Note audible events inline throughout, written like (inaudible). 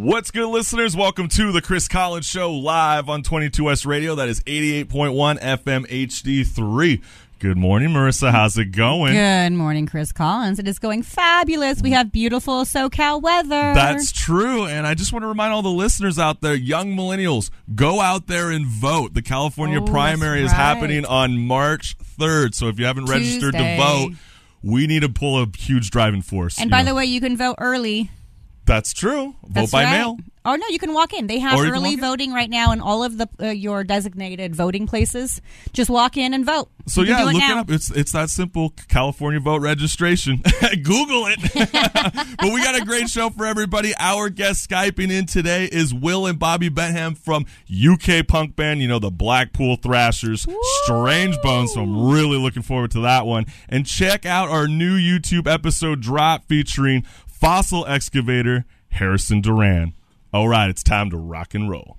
What's good, listeners? Welcome to the Chris Collins Show live on 22S Radio. That is 88.1 FM HD3. Good morning, Marissa. How's it going? Good morning, Chris Collins. It is going fabulous. We have beautiful SoCal weather. That's true. And I just want to remind all the listeners out there, young millennials, go out there and vote. The California Oh, primary is right. happening on March 3rd. So if you haven't registered Tuesday. to vote, we need to pull a huge driving force. and by know. the way, you can vote early. That's true. Vote That's by right. mail. Oh no, you can walk in. They have Or you can early walk in. voting right now in all of the uh, your designated voting places. Just walk in and vote. So You can yeah, do it look now. it up. It's it's that simple. California vote registration. (laughs) Google it. (laughs) but we got a great show for everybody. Our guest skyping in today is Will and Bobby Bentham from UK punk band. You know the Blackpool Thrashers, Strange Bones. So I'm really looking forward to that one. And check out our new YouTube episode drop featuring fossil excavator Harrison Duran. All right, it's time to rock and roll.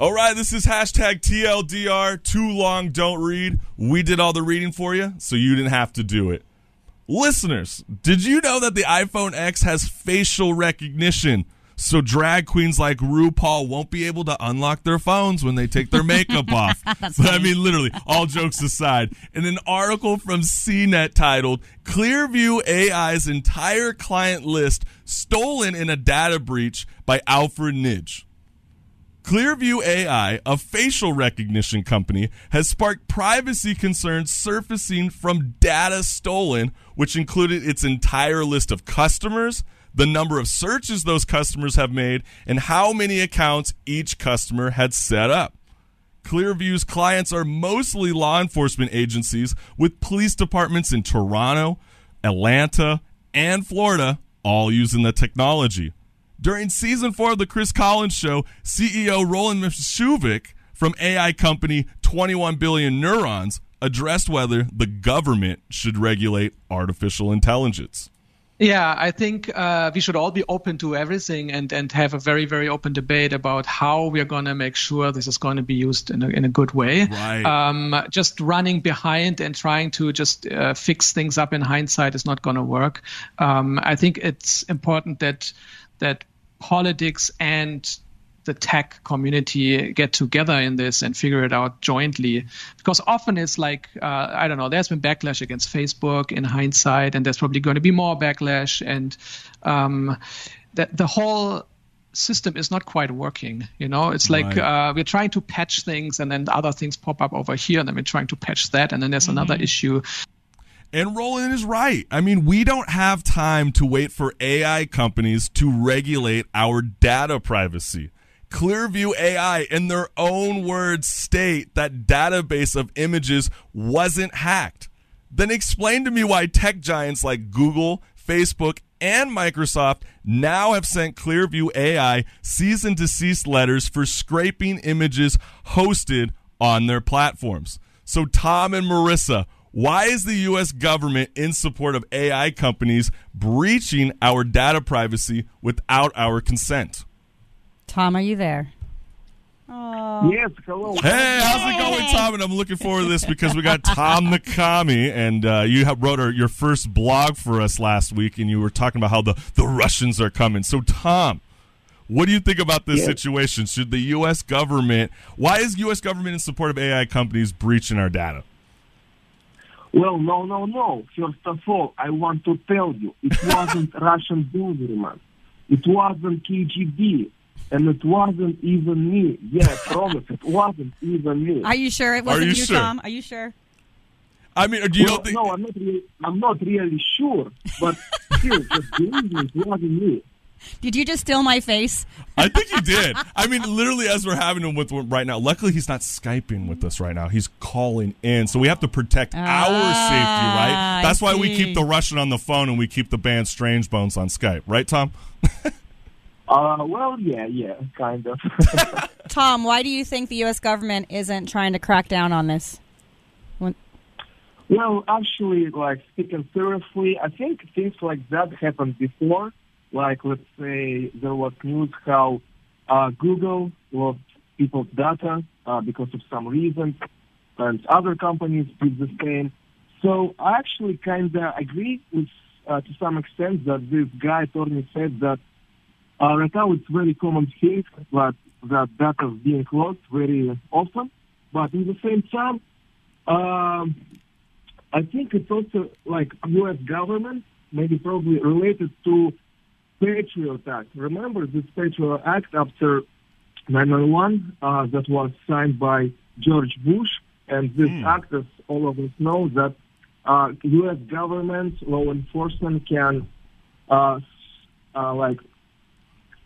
All right, this is hashtag TLDR, too long, don't read. We did all the reading for you, so you didn't have to do it. Listeners, did you know that the iPhone X has facial recognition? So drag queens like RuPaul won't be able to unlock their phones when they take their makeup (laughs) off. But I mean, literally, all jokes aside, in an article from CNET titled "Clearview AI's entire client list stolen in a data breach by Alfred Nidge." Clearview AI, a facial recognition company, has sparked privacy concerns surfacing from data stolen, which included its entire list of customers, the number of searches those customers have made, and how many accounts each customer had set up. Clearview's clients are mostly law enforcement agencies with police departments in Toronto, Atlanta, and Florida, all using the technology. During season four of the Chris Collins Show, CEO Roland Memisevic from AI company 21 Billion Neurons addressed whether the government should regulate artificial intelligence. Yeah, I think uh, we should all be open to everything and, and have a very, very open debate about how we're going to make sure this is going to be used in a, in a good way. Right. Um, just running behind and trying to just uh, fix things up in hindsight is not going to work. Um, I think it's important that that politics and the tech community get together in this and figure it out jointly because often it's like uh, i don't know there's been backlash against facebook in hindsight and there's probably going to be more backlash and um, that the whole system is not quite working you know it's like Right. uh, we're trying to patch things and then other things pop up over here and then we're trying to patch that and then there's another issue And Roland is right. I mean, we don't have time to wait for AI companies to regulate our data privacy. Clearview AI, in their own words, state that database of images wasn't hacked. Then explain to me why tech giants like Google, Facebook, and Microsoft now have sent Clearview AI cease and desist letters for scraping images hosted on their platforms. So, Tom and Marissa, why is the U.S. government in support of AI companies breaching our data privacy without our consent? Tom, are you there? Yes, hello. Hey, how's it going, Tom? And I'm looking forward to this because we got Tom the Commie, and uh, you have wrote our, your first blog for us last week, and you were talking about how the, the Russians are coming. So, Tom, what do you think about this Yes. situation? Should the U.S. government, why is U.S. government in support of AI companies breaching our data? Well, no, no, no. First of all, I want to tell you, it wasn't (laughs) Russian government. It wasn't KGB. And it wasn't even me. Yeah, I promise, it wasn't even me. Are you sure it wasn't you you, sure? Tom? Are you sure? I mean, do you well, think? no, I'm not, really, I'm not really sure, but (laughs) still, just believe me, it wasn't me. Did you just steal my face? I think you did. I mean, literally, as we're having him with right now. Luckily, he's not skyping with us right now. He's calling in, so we have to protect our Ah, safety, right? I That's why we keep the Russian on the phone and we keep the band Strange Bones on Skype, right, Tom? (laughs) Uh, well, yeah, yeah, kind of. (laughs) Tom, why do you think the U.S. government isn't trying to crack down on this? When- Well, actually, like speaking seriously, I think things like that happened before. Like, let's say there was news how uh, Google lost people's data uh, because of some reasons, and other companies did the same. So I actually kind of agree with, uh, to some extent that this guy attorney said that uh, right now it's very common case that that data is being lost very often. But in the same time, um, I think it's also like U.S. government, maybe probably related to Patriot Act. Remember this Patriot Act after 9/11 uh, that was signed by George Bush, and this act, as all of us know, that uh, U.S. government law enforcement can uh, uh, like.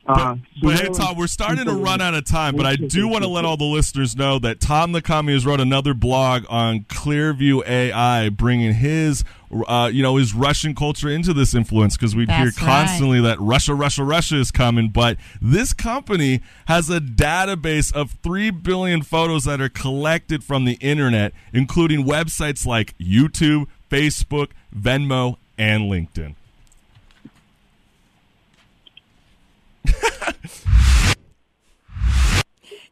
Uh, But hey, Tom, we're starting to run out of time, but I do want to let all the listeners know that Tom the Commie has wrote another blog on Clearview AI, bringing his, uh, you know, his Russian culture into this influence because we hear That's right. constantly that Russia, Russia, Russia is coming. But this company has a database of three billion photos that are collected from the internet, including websites like YouTube, Facebook, Venmo, and LinkedIn. (laughs)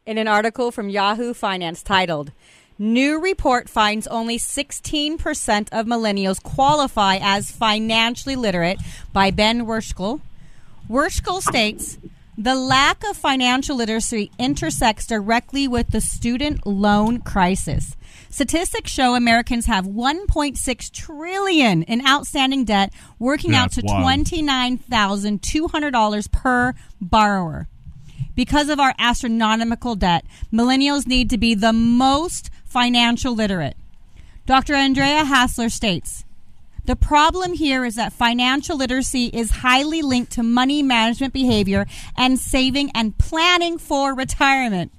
in an article from Yahoo Finance titled, New report finds only 16% of millennials qualify as financially literate by Ben Werschkul. Werschkul states, the lack of financial literacy intersects directly with the student loan crisis. Statistics show Americans have 1.6 trillion in outstanding debt, working Yeah, out to it's wild. $29,200 per borrower. Because of our astronomical debt, millennials need to be the most financial literate. Dr. Andrea Hasler states The problem here is that financial literacy is highly linked to money management behavior and saving and planning for retirement.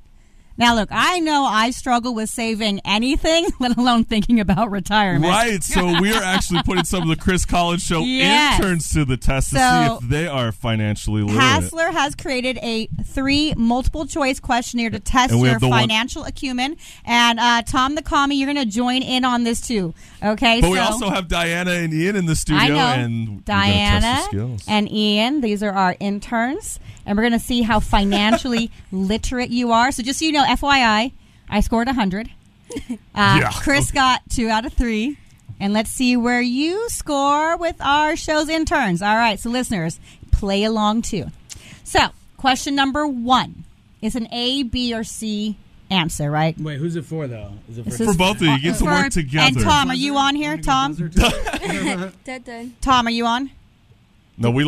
Now, look, I know I struggle with saving anything, (laughs) let alone thinking about retirement. Right. So (laughs) we are actually putting some of the Chris Collins Show Yes. interns to the test to So- see if they are financially literate. Hasler has created a three multiple choice questionnaire to test your the one- financial acumen. And uh, Tom the Commie, you're going to join in on this too. Okay, But so we also have Diana and Ian in the studio, I know and we're Diana and Ian. These are our interns, and we're going to see how financially (laughs) literate you are. So just so you know, FYI, I scored hundred. (laughs) Uh, Yeah. Chris got two out of three. And let's see where you score with our show's interns. All right, so listeners, play along too. So, question number one is an A, B, or C answer, right? Wait, who's it for though? Is it for, is For both of you, you get to work together. And Tom, are you on here? Tom, Dun, (laughs) (laughs) dun. Tom, are you on? no, we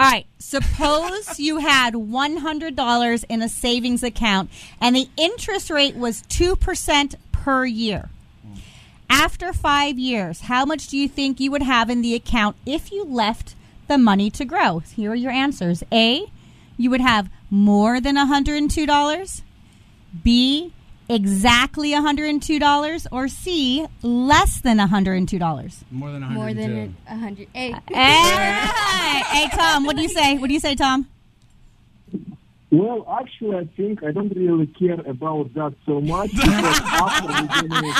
All right, your Tom, you lifeline. can you can tr- you can you can chime in too. Ready? All right. Suppose (laughs) you had one hundred dollars in a savings account, and the interest rate was two percent per year. After five years, how much do you think you would have in the account if you left the money to grow? Here are your answers. A, you would have more than $102. B, exactly $102. Or C, less than $102. more than 102? More than a hundred. Hey, Hey, hey, Tom, what do you say? What do you say, Tom? Well, actually, I think I don't really care about that so much after we're (laughs) gonna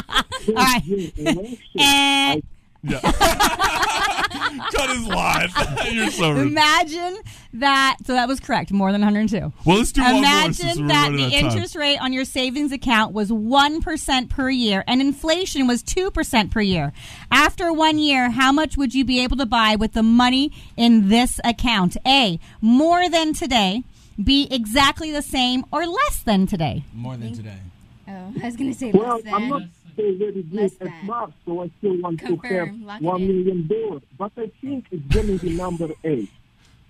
All right. change the election, eh. And Yeah. (laughs) (laughs) (laughs) Cut his life. (laughs) You're so rude. imagine that. So that was correct. More than 102. Well, let's do one more Imagine that the out of time. interest rate on your savings account was 1% per year and inflation was 2% per year. After one year, how much would you be able to buy with the money in this account? A, more than today. B, exactly the same or less than today. More than today. oh, I was gonna say Well, less I'm not than. So very good at so I still want Confirm, to have it one million dollars. But I think it's gonna be number eight.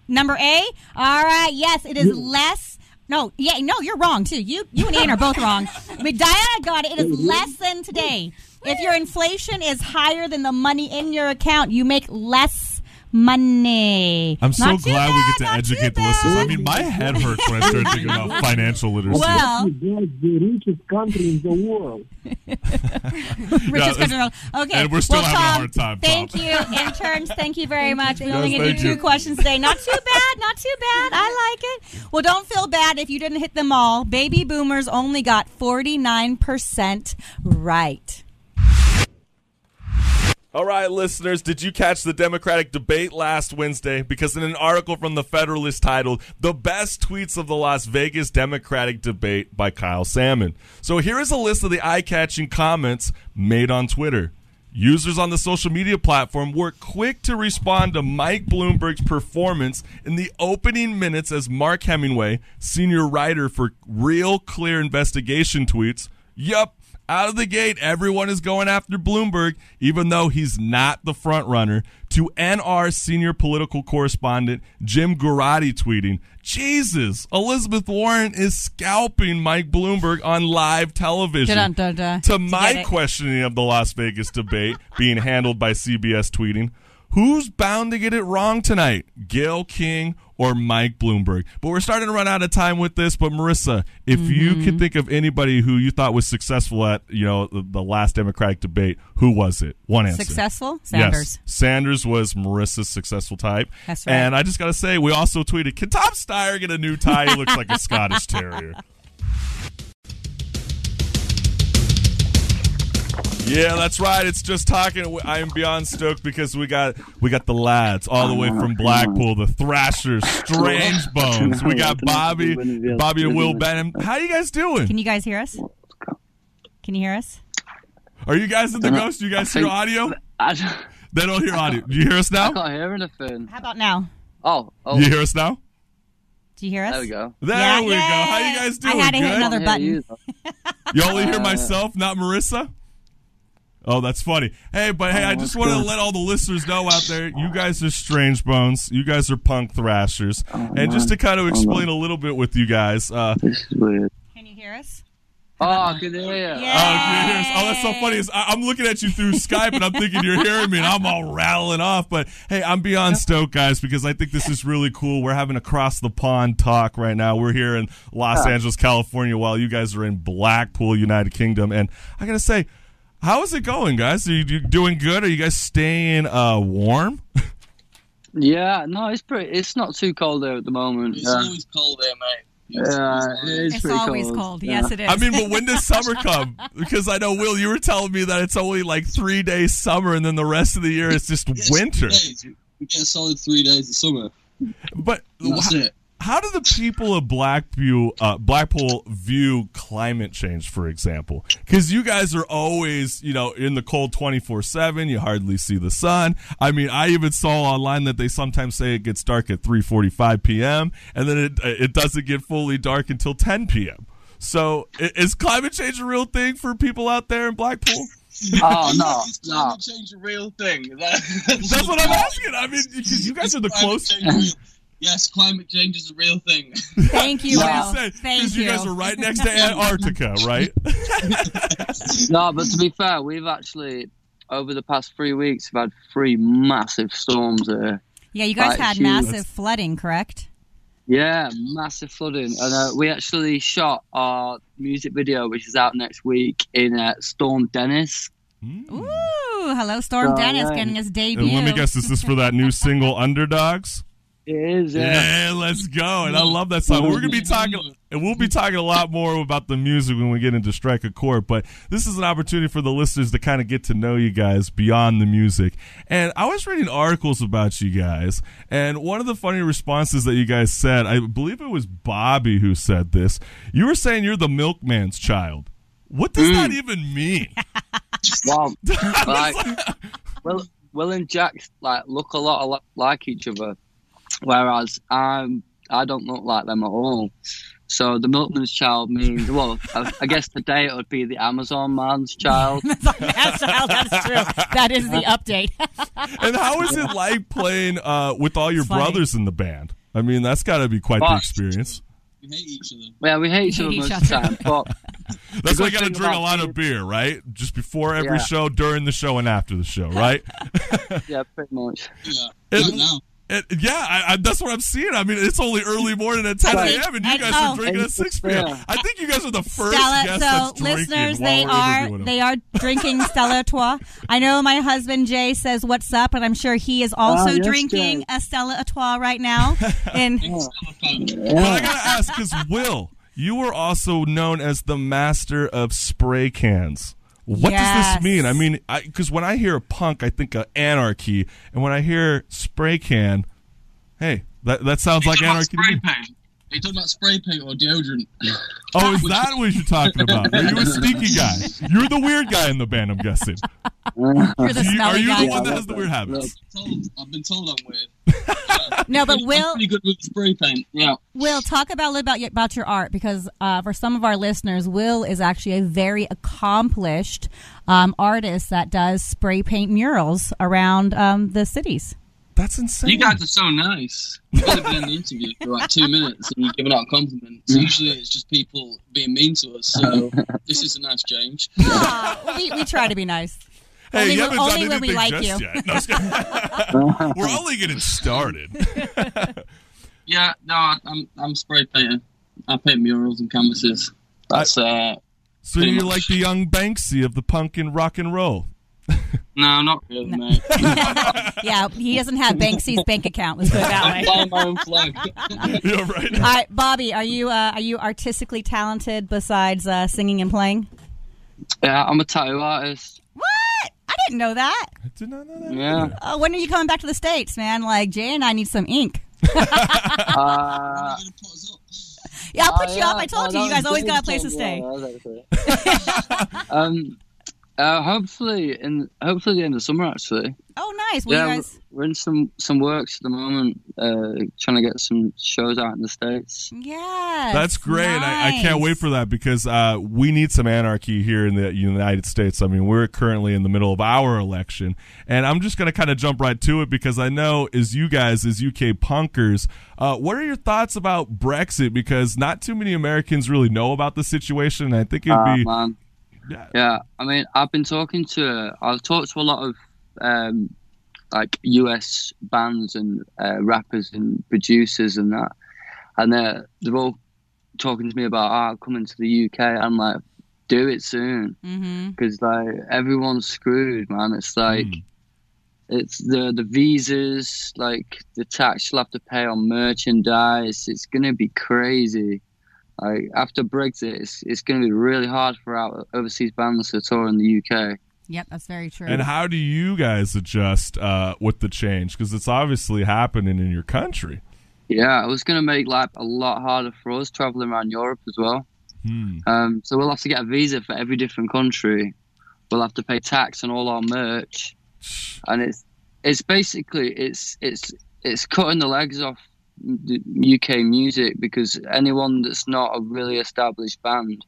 Number A? All right, yes, it is less. No, yeah, no, you're wrong too. You you and Ian are both wrong. (laughs) But Diana got it. It is less than today. If your inflation is higher than the money in your account, you make less money. I'm so Not too glad we get to educate the listeners. I mean, my head hurts when I start thinking about (laughs) financial literacy. Well, You guys, the richest country in the world. (laughs) Richest it's- country in the world. Okay, and we're still well, having a hard time, Tom. Thank you, interns. Thank you very much. We thank only you. gonna do two you. questions today. Not too bad. Not too bad. I like it. Well, don't feel bad if you didn't hit them all. Baby boomers only got forty nine percent right. All right, listeners, did you catch the Democratic debate last Wednesday? Because in an article from the Federalist titled The Best Tweets of the Las Vegas Democratic Debate by Kyle Salmon. So here is a list of the eye catching comments made on Twitter. Users on the social media platform were quick to respond to Mike Bloomberg's performance in the opening minutes as Mark Hemingway, senior writer for Real Clear Investigation, tweets, Yup, out of the gate, everyone is going after Bloomberg, even though he's not the front runner. To NR senior political correspondent Jim Geraghty tweeting, Jesus, Elizabeth Warren is scalping Mike Bloomberg on live television. Dun-dun-dun-dun. To my questioning of the Las Vegas debate being handled by CBS tweeting, who's bound to get it wrong tonight? Gayle King or Mike Bloomberg? But we're starting to run out of time with this. But Marissa, if you Mm-hmm. could think of anybody who you thought was successful at, you know, the, the last Democratic debate, who was it? One answer. Successful? Sanders. Yes. Sanders was Marissa's successful type. That's right. And I just got to say, we also tweeted, can Tom Steyer get a new tie? He looks like a Scottish Terrier. (laughs) Yeah, that's right. It's just talking. I am beyond stoked because we got we got the lads all the way from Blackpool, the Thrashers, Strange (laughs) Bones. We got Bobby, Bobby and Will Bentham. How you guys doing? Can you guys hear us? Can you hear us? Are you guys in the ghost? Do you guys hear audio? (laughs) They don't hear audio. Do you hear us now? I can't hear anything. How about now? Oh, oh, You hear us now? Do you hear us? there we go. There Yeah, we go. How yay. you guys doing? I had to hit Good? another button. you, though. You only hear myself, not Marissa? Oh, that's funny. Hey, but hey, I Oh, just that's want to let all the listeners know out there, you guys are strange bones. You guys are punk thrashers. and just to kind of explain a little bit with you guys, uh, This is weird. Can you hear us? Oh, I can hear you. Yeah. Oh, oh, that's so funny. Is I, I'm looking at you through Skype and I'm thinking you're hearing me and I'm all rattling off. But hey, I'm beyond stoked, guys, because I think this is really cool. We're having a cross the pond talk right now. We're here in Los Angeles, California, while you guys are in Blackpool, United Kingdom. And I gotta say, how is it going, guys? Are you, you doing good? Are you guys staying uh, warm? Yeah, no, it's pretty. It's not too cold there at the moment. It's yeah. always cold there, mate. Yeah, it's, It's always cold. cold. Yeah. Yes, it is. I mean, but when does summer come? Because I know Will, you were telling me that it's only like three days summer, and then the rest of the year is just Yes, winter. We get a solid three days of summer. But And that's wh- it. How do the people of Blackview, uh, Blackpool view climate change, for example? Because you guys are always, you know, in the cold twenty four seven. You hardly see the sun. I mean, I even saw online that they sometimes say it gets dark at three forty five p.m. and then it it doesn't get fully dark until ten p.m. So, is climate change a real thing for people out there in Blackpool? Oh no, Is no. change a real thing? That- (laughs) That's what I'm asking. I mean, because you guys are the closest. Change real- Yes, climate change is a real thing. (laughs) Thank you, Like Will. said, Thank because you. you guys are right next to Antarctica, (laughs) right? (laughs) No, but to be fair, we've actually over the past three weeks we've had three massive storms here. yeah, you guys Right, had huge. massive flooding, correct? Yeah, massive flooding, and uh, we actually shot our music video, which is out next week in uh, Storm Dennis. Ooh, hello, Storm Oh, Dennis yeah. getting his debut. And let me guess, is this for that new single "Underdogs"? It is, yeah. Yeah, let's go. And I love that song. We're gonna be talking, and we'll be talking a lot more about the music when we get into Strike a Chord. But this is an opportunity for the listeners to kind of get to know you guys beyond the music. And I was reading articles about you guys, and one of the funny responses that you guys said, I believe it was Bobby who said this. You were saying you're the milkman's child. What does that mm. even mean? (laughs) Wow, (laughs) like, Will, Will and Jack like look a lot al- like each other, whereas I'm I don't look like them at all. So the milkman's child means well, I, I guess today it would be the Amazon man's child. (laughs) That's, that's true. That is the update. (laughs) and how is it like playing uh, with all your brothers in the band? I mean, that's got to be quite the experience. We hate each other. Yeah, we hate each Hate other each most of the time, but (laughs) That's why you got to drink a about lot being- of beer, right? Just before every Yeah. show, during the show, and after the show, right? yeah, pretty much. Yeah. It- now. It- yeah, I, I, that's what I'm seeing. I mean, it's only early morning at 10 think- a.m. and you I- guys oh. are drinking at 6 p.m. Yeah. I think you guys are the first Stella, guests so that's drinking listeners, while they we're are they are drinking (laughs) Stella Artois. I know my husband Jay says what's up, and I'm sure he is also Ah, yes, drinking Jay. a Stella Artois right now. (laughs) And But I gotta ask, because Will, you were also known as the master of spray cans. What does this mean? I mean, because when I hear a punk, I think of anarchy, and when I hear spray can, hey, that that sounds like anarchy. talking to about me. spray paint? Are you talking about spray paint or deodorant? (laughs) Oh, is that what you're talking about? Are you a sneaky guy? You're the weird guy in the band, I'm guessing. You're the You- are you guy. the one that has the weird habits? told, I've been told I'm weird. (laughs) No, but I'm Will, pretty good with spray paint. Yeah. Will, talk about a little about your, about your art because uh, for some of our listeners, Will is actually a very accomplished um, artist that does spray paint murals around um, the cities. That's insane. You guys are so nice. You've only been in the interview for like two minutes and you're giving out compliments. Usually it's just people being mean to us, so (laughs) this is a nice change. Aw, we, we try to be nice. Hey, Only you when- haven't only done when we like just you. yet. No, just. (laughs) We're only getting started. (laughs) Yeah, no, I- I'm I'm spray painting. I paint murals and canvases. That's uh So Pretty you're much. like the young Banksy of the punk and rock and roll. No, not really, mate. (laughs) Yeah, he doesn't have Banksy's bank account. Let's put it that way. Flying my own flag. yeah, right. All right, Bobby, are you uh, are you artistically talented besides uh, singing and playing? Yeah, I'm a tattoo artist. What? I didn't know that. I did not know that. Yeah. Uh, when are you coming back to the states, man? Like Jay and I need some ink. (laughs) Uh, Yeah, I'll put you up. I told no, you, you guys always got a place to stay. yeah, that um, uh, hopefully in hopefully the end of summer actually. Oh, nice. Well, yeah, you we're- guys. we're in some some works at the moment, uh, trying to get some shows out in the states. Yeah. That's great. I, I can't wait for that because uh, we need some anarchy here in the United States. I mean, we're currently in the middle of our election, and I'm just going to kind of jump right to it because I know, as you guys, as UK punkers, uh, what are your thoughts about Brexit? Because not too many Americans really know about the situation. And I think it'd Ah, be. man. Yeah. Yeah, I mean, I've been talking to, I've talked to a lot of um, like US bands and uh, rappers and producers and that, and they're they're all talking to me about ah coming to the UK. I'm like, do it soon Mm-hmm. because like everyone's screwed, man. It's like Mm. it's the the visas, like the tax you'll have to pay on merchandise. It's gonna be crazy. Like after Brexit, it's it's gonna be really hard for our overseas bands to tour in the UK. Yep, that's very true. And how do you guys adjust uh, with the change? Because it's obviously happening in your country. Yeah, it was gonna make life a lot harder for us traveling around Europe as well. Hmm. Um, so we'll have to get a visa for every different country. We'll have to pay tax on all our merch, (sighs) and it's it's basically it's it's it's cutting the legs off the UK music because anyone that's not a really established band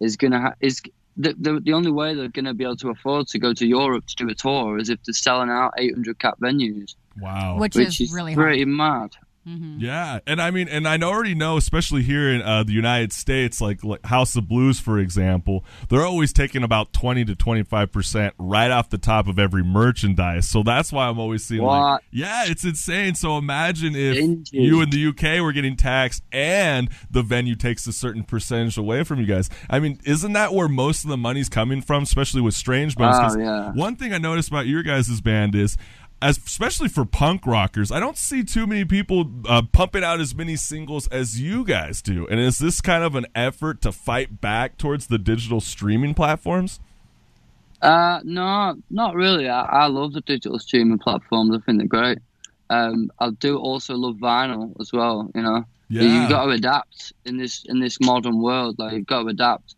is gonna ha- is the, the the only way they're gonna be able to afford to go to Europe to do a tour is if they're selling out 800 cap venues, Wow. Which, which is, is really hard. pretty mad. Mm-hmm. Yeah, and I mean, and I already know, especially here in uh, the United States, like, like House of Blues, for example, they're always taking about twenty to twenty five percent right off the top of every merchandise. So that's why I'm always seeing, like, What? yeah, it's insane. So imagine if you in the UK were getting taxed and the venue takes a certain percentage away from you guys. I mean, isn't that where most of the money's coming from, especially with Strange Bones? Oh, yeah. One thing I noticed about your guys' band is as especially for punk rockers, I don't see too many people uh, pumping out as many singles as you guys do. And is this kind of an effort to fight back towards the digital streaming platforms? Uh, no, not really. I, I love the digital streaming platforms. I think they're great. Um, I do also love vinyl as well. You know, Yeah. you've got to adapt in this in this modern world. Like you've got to adapt.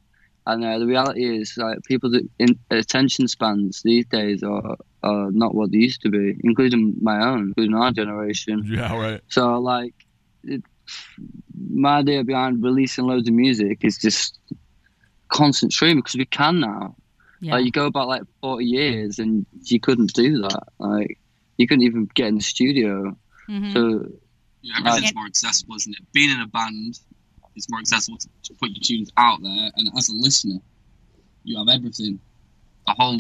And uh, the reality is, like people that in attention spans these days are are not what they used to be, including my own, including our generation. (laughs) Yeah, right. So like, it, my idea behind releasing loads of music is just constant streaming because we can now. Yeah. Like you go back like forty years and you couldn't do that. Like you couldn't even get in the studio. Mhm. So Yeah, everything's more accessible, isn't it? Being in a band is more accessible to, to put your tunes out there, and as a listener, you have everything. The whole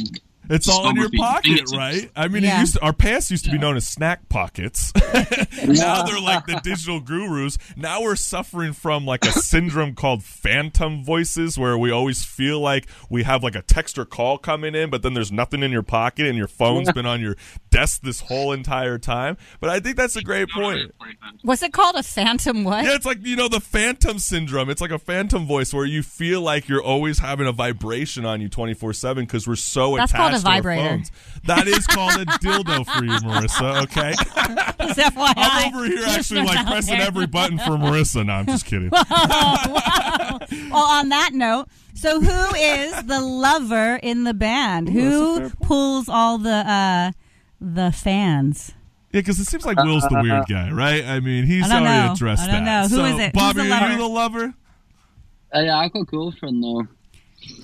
It's all in your pocket, fingertips. right? I mean, Yeah. it used to, our past used to be known as snack pockets. (laughs) (laughs) now they're like the digital gurus. Now we're suffering from like a syndrome called phantom voices, where we always feel like we have like a text or call coming in, but then there's nothing in your pocket, and your phone's been on your desk this whole entire time. But I think that's a great point. Was it called? A phantom what? Yeah, it's like you know the phantom syndrome. It's like a phantom voice where you feel like you're always having a vibration on you twenty four seven because we're so That's attached called a to our phones. That is called a dildo for you, Marissa. Okay, (laughs) FYI. I'm over here actually like pressing there. every button for Marissa. No, I'm just kidding. (laughs) Well, on that note, so who is the lover in the band? who pulls all the uh the fans? Yeah, because it seems like Will's the weird guy, (laughs) right? I mean, he's I don't already know. addressed I don't that. know. Who so, is it? Who's Bobby, the are you the lover? Uh, yeah, I got a girlfriend though.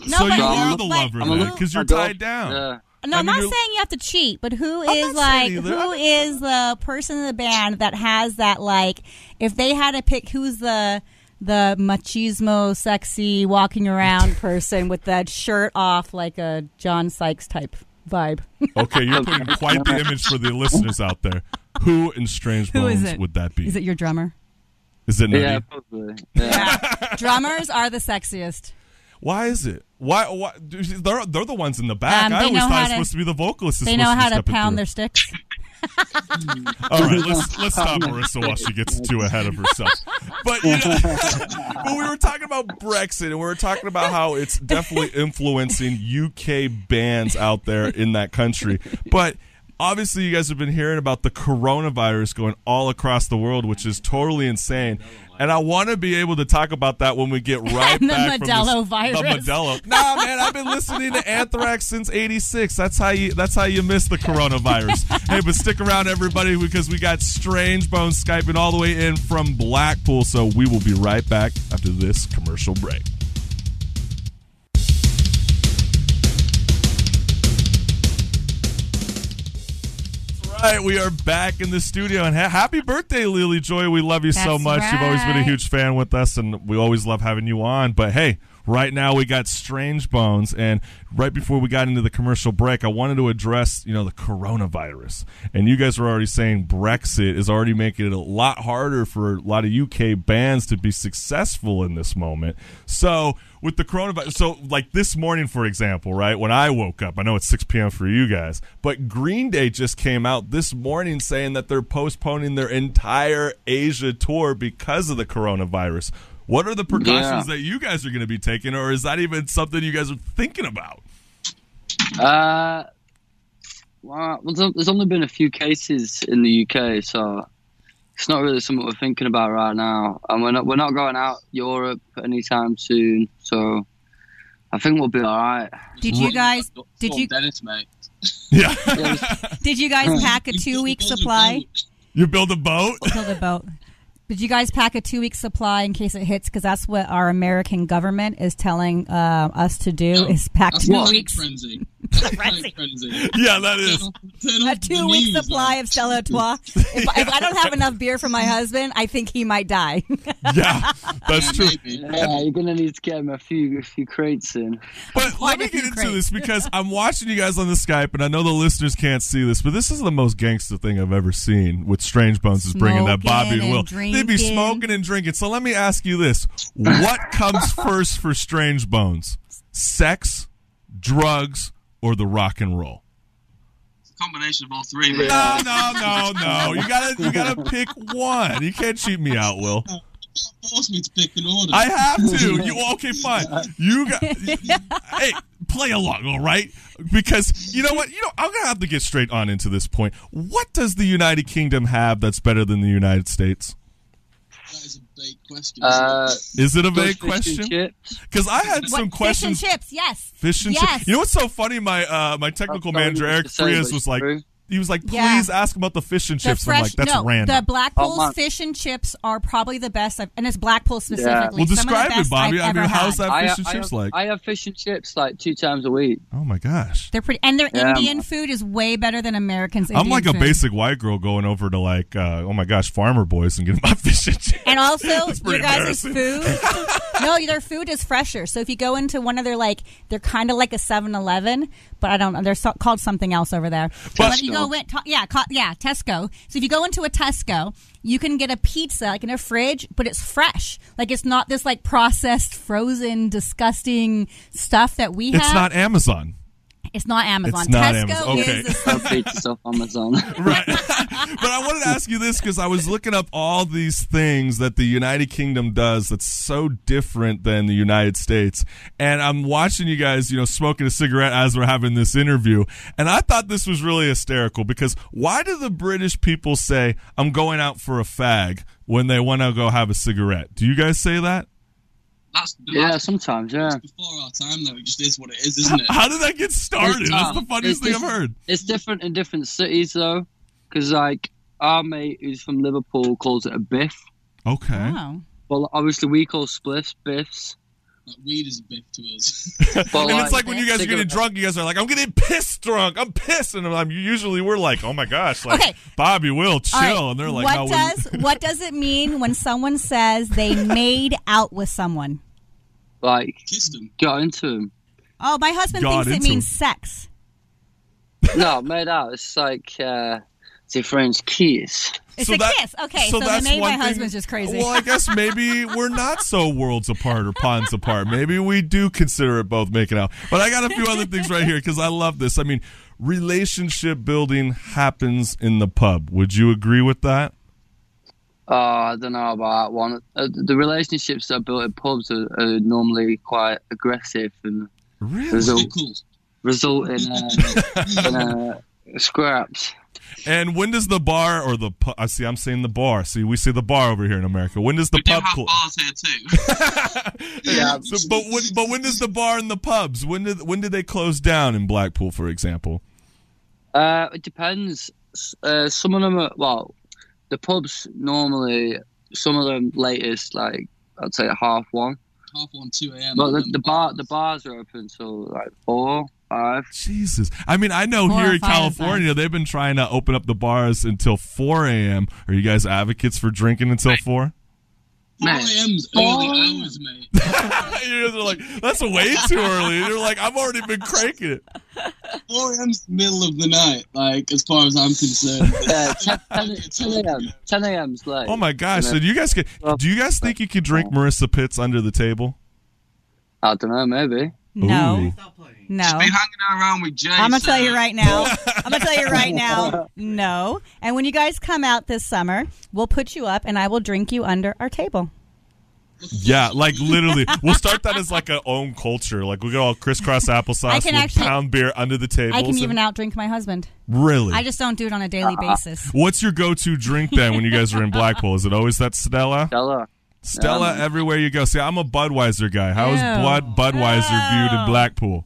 No, so but you who- are the but- lover I'm then, because you're tied down. Yeah. No, I I'm mean, not saying you have to cheat, but who I'm is like who is the person in the band that has that like if they had to pick who's the the machismo sexy walking around person with that shirt off like a John Sykes type vibe. (laughs) Okay, you're putting (laughs) quite the image for the listeners out there. Who in Strange Who is Bones it? would that be? Is it your drummer? Is it Nutty? Yeah, probably. Yeah. (laughs) Drummers are the sexiest. Why is it? Why? why they're they're the ones in the back. Um, I they always know thought how it's to- supposed to be the vocalist. is They know how be to pound their sticks. (laughs) All right, let's let's stop Marissa while she gets too ahead of herself. But you know, (laughs) but we were talking about Brexit, and we were talking about how it's definitely influencing UK bands out there in that country. But obviously, you guys have been hearing about the coronavirus going all across the world, which is totally insane. And I want to be able to talk about that when we get (laughs) right The back Modelo from this, virus. The Modelo. Nah, man, I've been listening to Anthrax since '86. That's how you. That's how you miss the coronavirus. (laughs) hey, but stick around, everybody, because we got Strange Bones skyping all the way in from Blackpool. So we will be right back after this commercial break. Right, we are back in the studio, and ha- happy birthday, Lily Joy. We love you so That's much. You've always been a huge fan with us, and we always love having you on. But hey, right now we got Strange Bones, and right before we got into the commercial break, I wanted to address, you know, the coronavirus. And you guys were already saying Brexit is already making it a lot harder for a lot of UK bands to be successful in this moment. So with the coronavirus, so like this morning, for example, right when I woke up, I know it's 6 p.m. for you guys, but Green Day just came out this morning saying that they're postponing their entire Asia tour because of the coronavirus. What are the precautions Yeah. that you guys are going to be taking, or is that even something you guys are thinking about? Uh, well, there's there's only been a few cases in the UK, so it's not really something we're thinking about right now. And we're not we're not going out Europe anytime soon, so I think we'll be all right. Did you guys did you Dennis, mate? Yeah, (laughs) did you guys (laughs) pack a two week supply? you build a boat. Build a boat. Did you guys pack a two week supply in case it hits? Because that's what our American government is telling uh, us to do: is pack two weeks, frenzy. That's Frenzy. frenzy. Yeah, that is. Turn off- turn a two week supply of Stella (laughs) Artois. If, if I don't have enough beer for my husband, I think he might die. (laughs) Yeah, that's true. Yeah, you're gonna need to get him a few a few crates in. But let me get into crates. this because I'm watching you guys on the Skype, and I know the listeners can't see this, but this is the most gangster thing I've ever seen. With Strange Bones is bringing that Bobby and and Will. They'd be smoking and drinking. So let me ask you this: What comes (laughs) first for Strange Bones? Sex, drugs, or the rock and roll? Combination of all three. No, no, no, no. You gotta, you gotta pick one. You can't cheat me out, Will. Force me to pick an order. I have to. You okay? Fine. You got. hey, play along, all right? Because you know what? You know, I'm gonna have to get straight on into this point. What does the United Kingdom have that's better than the United States? that is a big question. Uh, Is it a good vague question? Because I had What, some fish questions. and chips, yes. Fish and yes. chips. You know what's so funny? My uh, my technical manager Eric Say, Frias was like, true. He was like, please Yeah. ask about the fish and The chips. I'm like, that's no, random. the Blackpool's Oh, fish and chips are probably the best, I've, and it's Blackpool specifically. well, Some describe it, Bobby. I've I mean, how's had. that I, fish and I chips have, like? I have fish and chips like two times a week. oh my gosh. They're pretty, and their Yeah. Indian food is way better than Americans. I'm Indian like a basic white girl going over to like, uh, oh my gosh, Farmer Boys and getting my (laughs) fish and chips. And also, (laughs) That's your pretty guys' food. (laughs) no, their food is fresher. So if you go into one of their like, they're kind of like a 7-Eleven, but I don't know. They're so, called something else over there. But if you go in, yeah, ca- yeah, Tesco. So if you go into a Tesco, you can get a pizza like in a fridge, but it's fresh. Like it's not this like processed, frozen, disgusting stuff that we have. It's not Amazon. It's not Amazon. It's not Tesco Amazon. Okay. is the I'll pizza Amazon. (laughs) right. but I wanted to ask you this because I was looking up all these things that the United Kingdom does that's so different than the United States. And I'm watching you guys, you know, smoking a cigarette as we're having this interview. And I thought this was really hysterical because why do the British people say, I'm going out for a fag when they want to go have a cigarette? Do you guys say that? That's, yeah, that's sometimes, yeah. before our time, though. It just is what it is, isn't it? (laughs) How did that get started? That's the um, funniest It's thing I've different- heard. It's different in different cities, though, because like our mate who's from Liverpool calls it a biff, Okay. Wow. but obviously we call spliffs biffs. Like, weed is a bit to us. (laughs) But and it's like when you guys are getting drunk, you guys are like, "I'm getting pissed drunk. I'm pissed," and I'm usually we're like, "Oh my gosh, like Okay. Bobby will chill," All right, and they're like, what "No, does (laughs) what does it mean when someone says they made out with someone? Like Kissed them. got into him. Oh, my husband Got thinks it into means him. sex. (laughs) No, made out. It's like uh, the French kiss. It's So a that- kiss. Okay, so, that's then maybe one my thing- husband's just crazy. Well, I guess (laughs) maybe we're not so worlds apart or ponds apart. Maybe we do consider it both making out. But I got a few other things right here because I love this. I mean, relationship building happens in the pub. Would you agree with that? Oh, I don't know about that one. Uh, the relationships that are built in pubs are, are normally quite aggressive and Really? result result in, uh, in uh, scraps. And when does the bar or the pu- I see? I'm saying the bar. See, we see the bar over here in America. When does the We do pub have close? bars here, too. (laughs) Yeah. (laughs) So, but when, but when does the bar and the pubs? When did when did they close down in Blackpool, for example? Uh, it depends. Uh, some of them are well, the pubs normally. Some of them latest, like I'd say at half one. Half one, 2 a.m. But the, and the bar, bars. the bars are open till like four, five. Jesus, I mean, I know Four here or in five California they've been trying to open up the bars until 4 a.m. Are you guys advocates for drinking until 4? 4 Man. a.m.'s early hours, mate. (laughs) you guys are like, that's way too early. You're like, I've already been cranking it. 4 a.m.'s middle of the night, like, as far as I'm concerned. (laughs) Uh, 10, 10, 10 a.m. 10 a.m.'s late. Oh my gosh! So do you guys get? Do you guys think you could drink Marissa Pitts under the table? I don't know, maybe. no, Ooh. No. Be hanging around with Jay. I'm gonna (laughs) tell you right now. I'm gonna tell you right now. No. And when you guys come out this summer, we'll put you up, and I will drink you under our table. Yeah, like literally, we'll start that as like a own culture. Like we get all crisscross applesauce, I can with actually- pound beer under the table. I can even outdrink my husband. really. I just don't do it on a daily basis. What's your go-to drink then when you guys are in Blackpool? Is it always that Stella? Stella. Stella, Um, everywhere you go. See, I'm a Budweiser guy. How is Ew. Blood Budweiser viewed in Blackpool?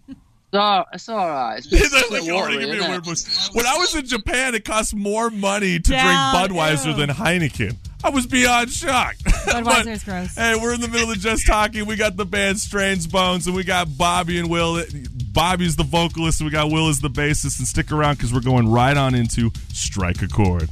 No, it's all right. It's just That's a like bit you already watery, give me a weird voice. When I was in Japan, it cost more money to Down, drink Budweiser ew. than Heineken. I was beyond shocked. (laughs) Budweiser But, is gross. Hey, we're in the middle of just talking. We got the band Strange Bones, and we got Bobby and Will. Bobby's the vocalist, and we got Will as the bassist. And stick around because we're going right on into Strike a Chord.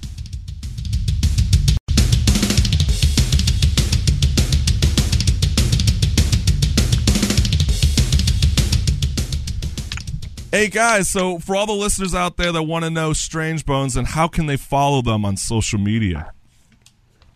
Hey guys, so for all the listeners out there that want to know Strange Bones and how can they follow them on social media?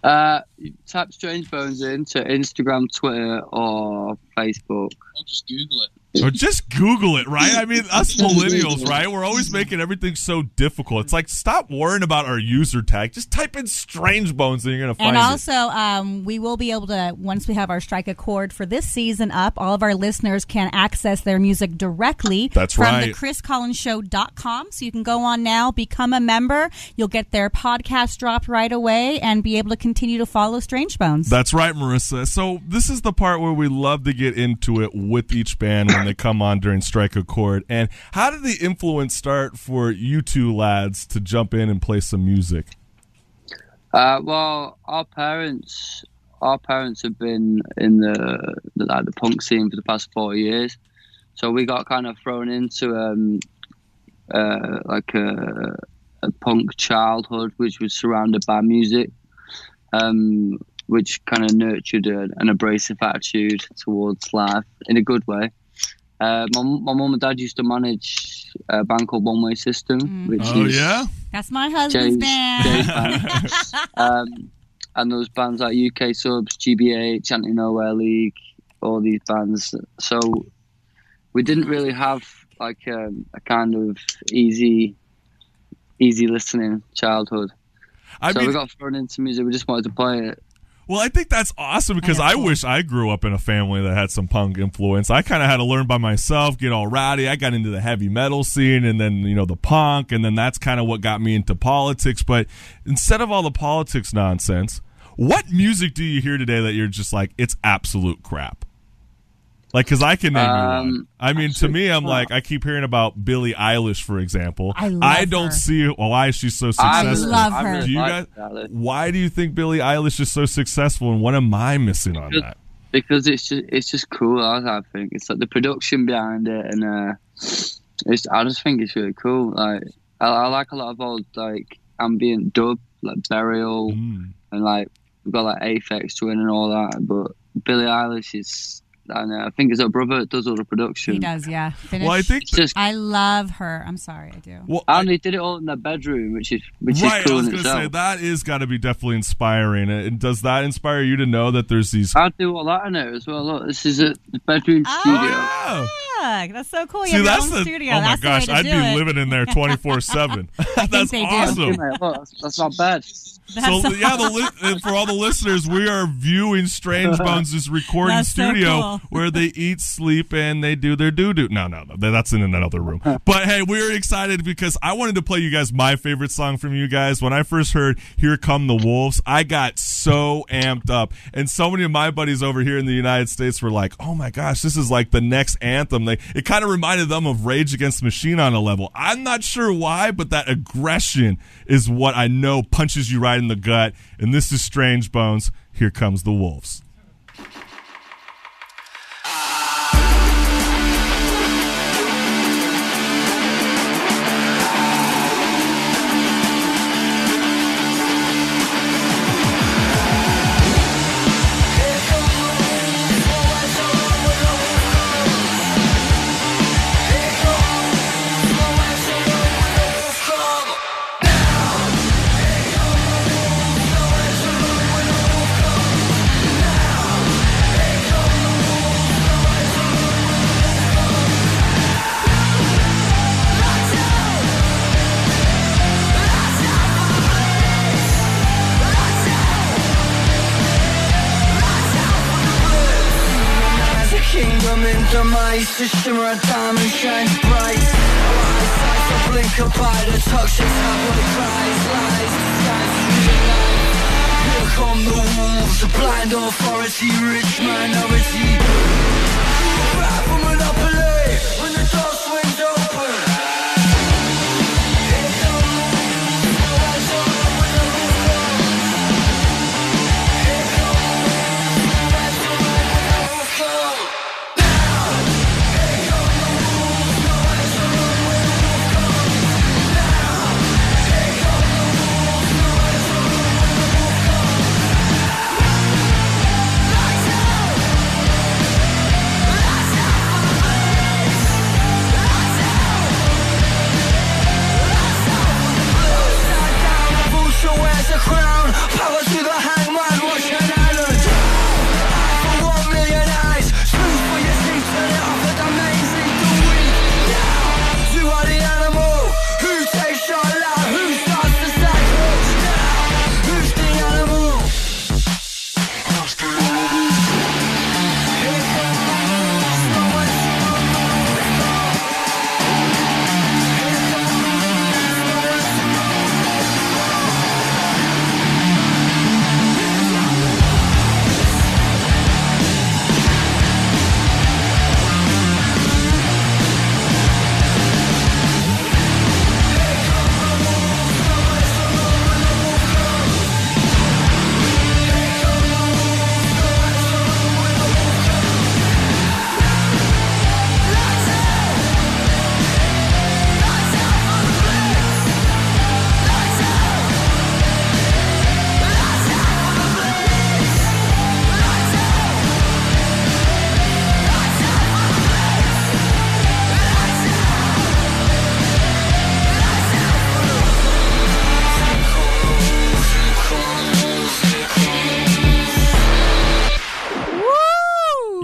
Uh, you type Strange Bones into Instagram, Twitter, or Facebook. I'll just Google it. Or (laughs) just Google it, right? I mean, us millennials, right? We're always making everything so difficult. It's like stop worrying about our user tag. Just type in Strange Bones and you're gonna find And also, um, we will be able to once we have our strike a chord for this season up. All of our listeners can access their music directly. That's from right. the chriscollinsshow.com. So you can go on now, become a member. You'll get their podcast dropped right away, and be able to continue to follow Strange Bones. That's right, Marissa. So this is the part where we love to get into it with each band when they come on during Strike a Chord. And how did the influence start for you two lads to jump in and play some music? Uh, well, our parents, our parents have been in the, the like the punk scene for the past forty years, so we got kind of thrown into um, uh, like a, a punk childhood, which was surrounded by music, um, which kind of nurtured an abrasive attitude towards life in a good way. Uh, my my mum and dad used to manage a band called One Way System, which Oh is yeah, That's my husband's Jay's- Jay's band. band. (laughs) um, and those bands like UK Subs, GBH, Chanting Nowhere League, all these bands. So we didn't really have like um, a kind of easy, easy listening childhood. I so mean, we got thrown into music. We just wanted to play it. Well, I think that's awesome because that's I wish I grew up in a family that had some punk influence. I kind of had to learn by myself, get all rowdy. I got into the heavy metal scene and then, you know, the punk, and then that's kind of what got me into politics. But instead of all the politics nonsense, what music do you hear today that you're just like, it's absolute crap? Like, because I can name you one. Um, I mean, to me, I'm absolute like, I keep hearing about Billie Eilish, for example. I love don't her. see why she's so successful? I love her. Do you guys? Why do you think Billie Eilish is so successful, and what am I missing on that? because it's just it's just cool. I, I think it's like the production behind it, and uh, it's I just think it's really cool. Like I, I like a lot of old like ambient dub, like Burial, Mm. and like we've got like Aphex Twin and all that. But Billie Eilish is. I don't know. I think it's her brother that does all the production. He does, yeah. Finish. Well, I think It's just I love her. I'm sorry, I do. well, I- and they did it all in their bedroom, which is which right. is cool I was gonna itself. say that is got to be definitely inspiring. And does that inspire you to know that there's these? I do all that in it as well. Look, this is a bedroom oh, studio. Oh, Look, that's so cool. You See, have your that's own the. studio. Oh my that's gosh, I'd be it. living in there 24 seven. (laughs) That's they do. awesome. Look, that's, that's not bad. So yeah, the li- (laughs) for all the listeners, we are viewing Strange (laughs) Bones' recording That's so studio (laughs) where they eat, sleep, and they do their doo doo. No, no, no, that's in another room. (laughs) But hey, we're excited because I wanted to play you guys my favorite song from you guys. When I first heard "Here Come the Wolves," I got so amped up, and so many of my buddies over here in the United States were like, "Oh my gosh, this is like the next anthem." They it kind of reminded them of Rage Against the Machine on a level. I'm not sure why, but that aggression is what I know punches you right in the gut. And this is Strange Bones. Here comes the wolves. The shimmer of diamond shines bright. Our eyesight so blink a by the toxic tabloid cries, lies, disguised through the night. Here come the wolves, the blind authority, rich minority. Fight for monopoly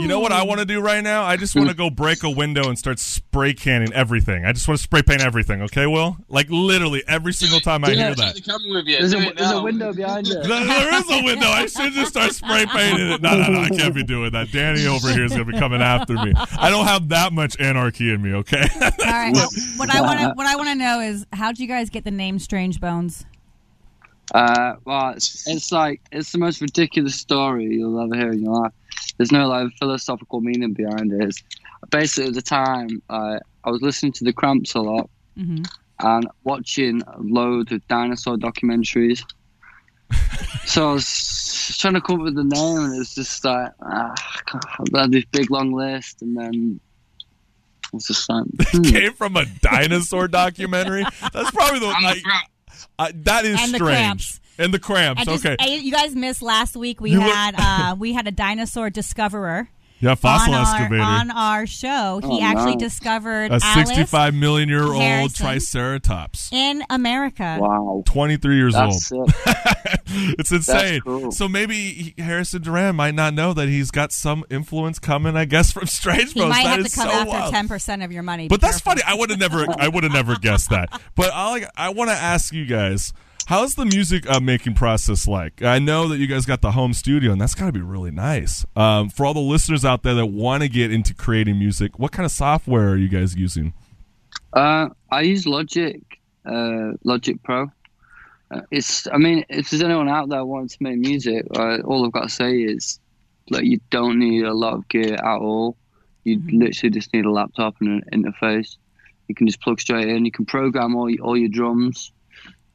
You know what I want to do right now? I just want to go break a window and start spray canning everything. I just want to spray paint everything. Okay, Will? Like literally every single time I hear that. The camera with you. There's a, there's a window behind it. There- there is a window. I should just start spray painting it. No, no, no. I can't be doing that. Danny over here is going to be coming after me. I don't have that much anarchy in me, okay? All right. now, (laughs) what I want to (laughs) what I want to know is how'd you guys get the name Strange Bones? Uh, well, it's, it's like it's the most ridiculous story you'll ever hear in your life. There's no like philosophical meaning behind it. It's, basically, at the time, uh, I was listening to the Cramps a lot hmm and watching loads of dinosaur documentaries. (laughs) so I was trying to come up with the name, and it was just like ah, I had this big long list, and then it was just like hmm. Came from a dinosaur documentary. That's probably the I'm like. Uh, that is And the cramps. And the cramps. Just, okay. I- you guys missed last week. We You had uh, we had a dinosaur discoverer yeah, fossil on our, excavator. on our show. He Oh, actually no. discovered a Alice 65 million year old Harrison. Triceratops. in America. wow, 23 years that's old. it. (laughs) it's insane. cool. So maybe Harrison Duran might not know that he's got some influence coming, I guess, from Strange He Bros. might That have to come so after ten percent of your money. But that's careful. funny. I would have never, I would have never guessed that. But I, I want to ask you guys, how's the music uh, making process like? I know that you guys got the home studio, and that's got to be really nice. Um, for all the listeners out there that want to get into creating music, what kind of software are you guys using? Uh, I use Logic, uh, Logic Pro. Uh, it's, I mean, if there's anyone out there wanting to make music, uh, all I've got to say is, like, you don't need a lot of gear at all. You literally just need a laptop and an interface. You can just plug straight in. You can program all your, all your drums.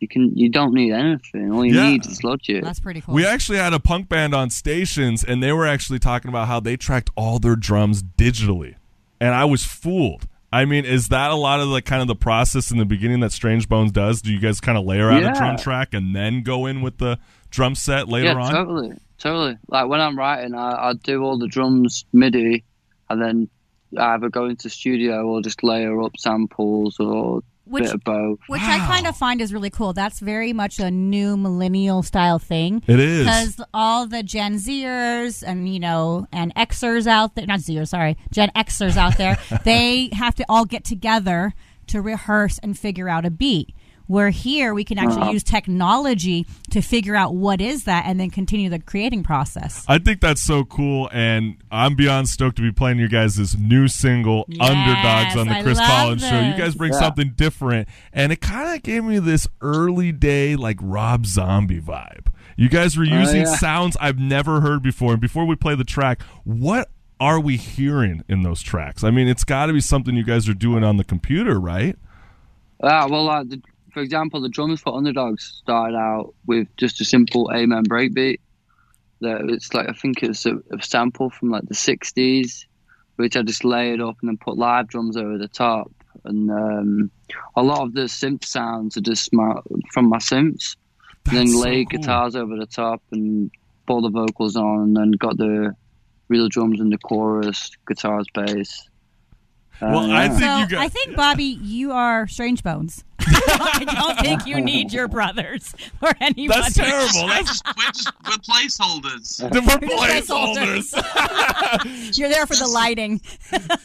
You can. You don't need anything. All you Yeah. need is Logic. That's pretty cool. We actually had a punk band on stations, and they were actually talking about how they tracked all their drums digitally, and I was fooled. I mean, is that a lot of the kind of the process in the beginning that Strange Bones does? Do you guys kind of layer out a drum track and then go in with the drum set later yeah, on? totally, totally. Like when I'm writing, I, I do all the drums MIDI, and then I either go into studio or just layer up samples or Which- bit of both. Which I kind of find is really cool. That's very much a new millennial style thing. It is. Because all the Gen Zers and, you know, and Xers out there, not Zers, sorry, Gen Xers out there, (laughs) they have to all get together to rehearse and figure out a beat. Where here we can actually Uh-huh. use technology to figure out what is that and then continue the creating process. I think that's so cool, and I'm beyond stoked to be playing you guys this new single, Yes, Underdogs, on the I Chris love Collins show. You guys bring Yeah. something different, and it kind of gave me this early day, like Rob Zombie vibe. You guys were Oh, using yeah. sounds I've never heard before, and before we play the track, what are we hearing in those tracks? I mean, it's got to be something you guys are doing on the computer, right? Ah, well, like the, for example, the drums for Underdogs started out with just a simple Amen breakbeat. That it's like I think it's a, a sample from like the '60s, which I just layered up and then put live drums over the top. And um, a lot of the synth sounds are just my, from my synths. and then That's so laid cool. guitars over the top and put the vocals on, and then got the real drums in the chorus, guitars, bass. Uh, Well, I yeah. think So you guys. I think Bobby, you are Strange Bones. (laughs) I don't think you need your brothers or anybody. That's terrible. We're (laughs) That's just, we're just we're placeholders. (laughs) different just placeholders. You're there for the lighting,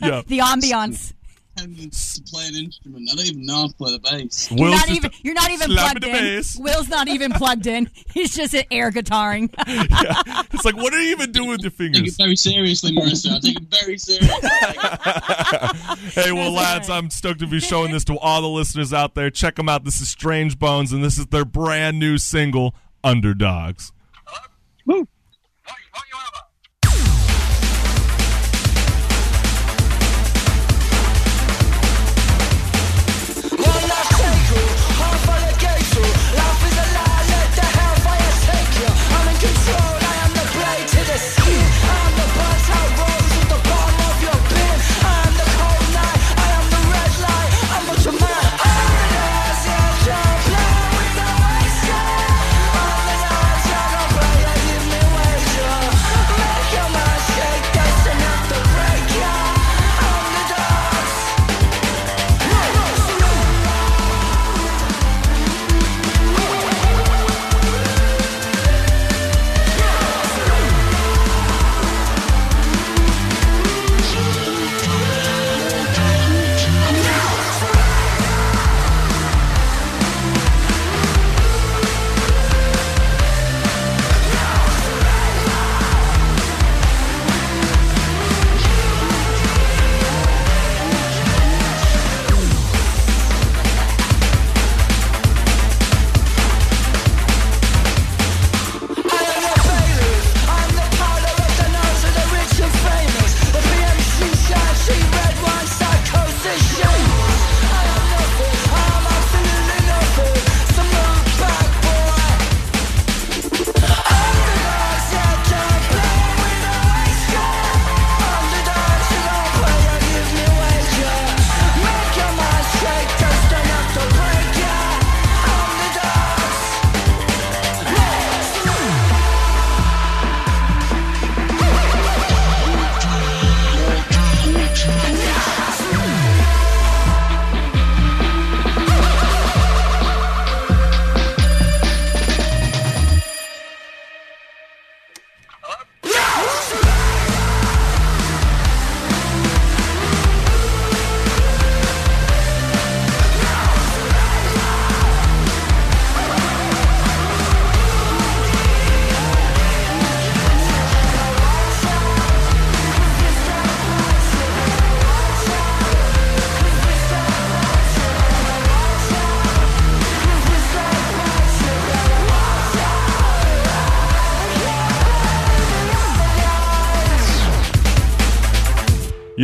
yeah. the ambiance. And to play an instrument. I don't even know how to play the bass. You're not even you're not even plugged the in. bass. Will's not even plugged in. (laughs) He's just an air guitaring. (laughs) yeah. It's like, what are you even doing with your I take it fingers? very seriously, Marissa. I take it very seriously. (laughs) hey, well, lads, I'm stoked to be showing this to all the listeners out there. Check them out. This is Strange Bones, and this is their brand new single, Underdogs.